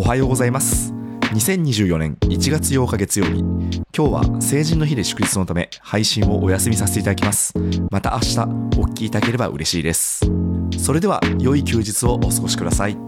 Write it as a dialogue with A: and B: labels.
A: おはようございます。2024年1月8日月曜日今日は成人の日で祝日のため配信をお休みさせていただきます。また明日お聞きいただければ嬉しいです。それでは良い休日をお過ごしください。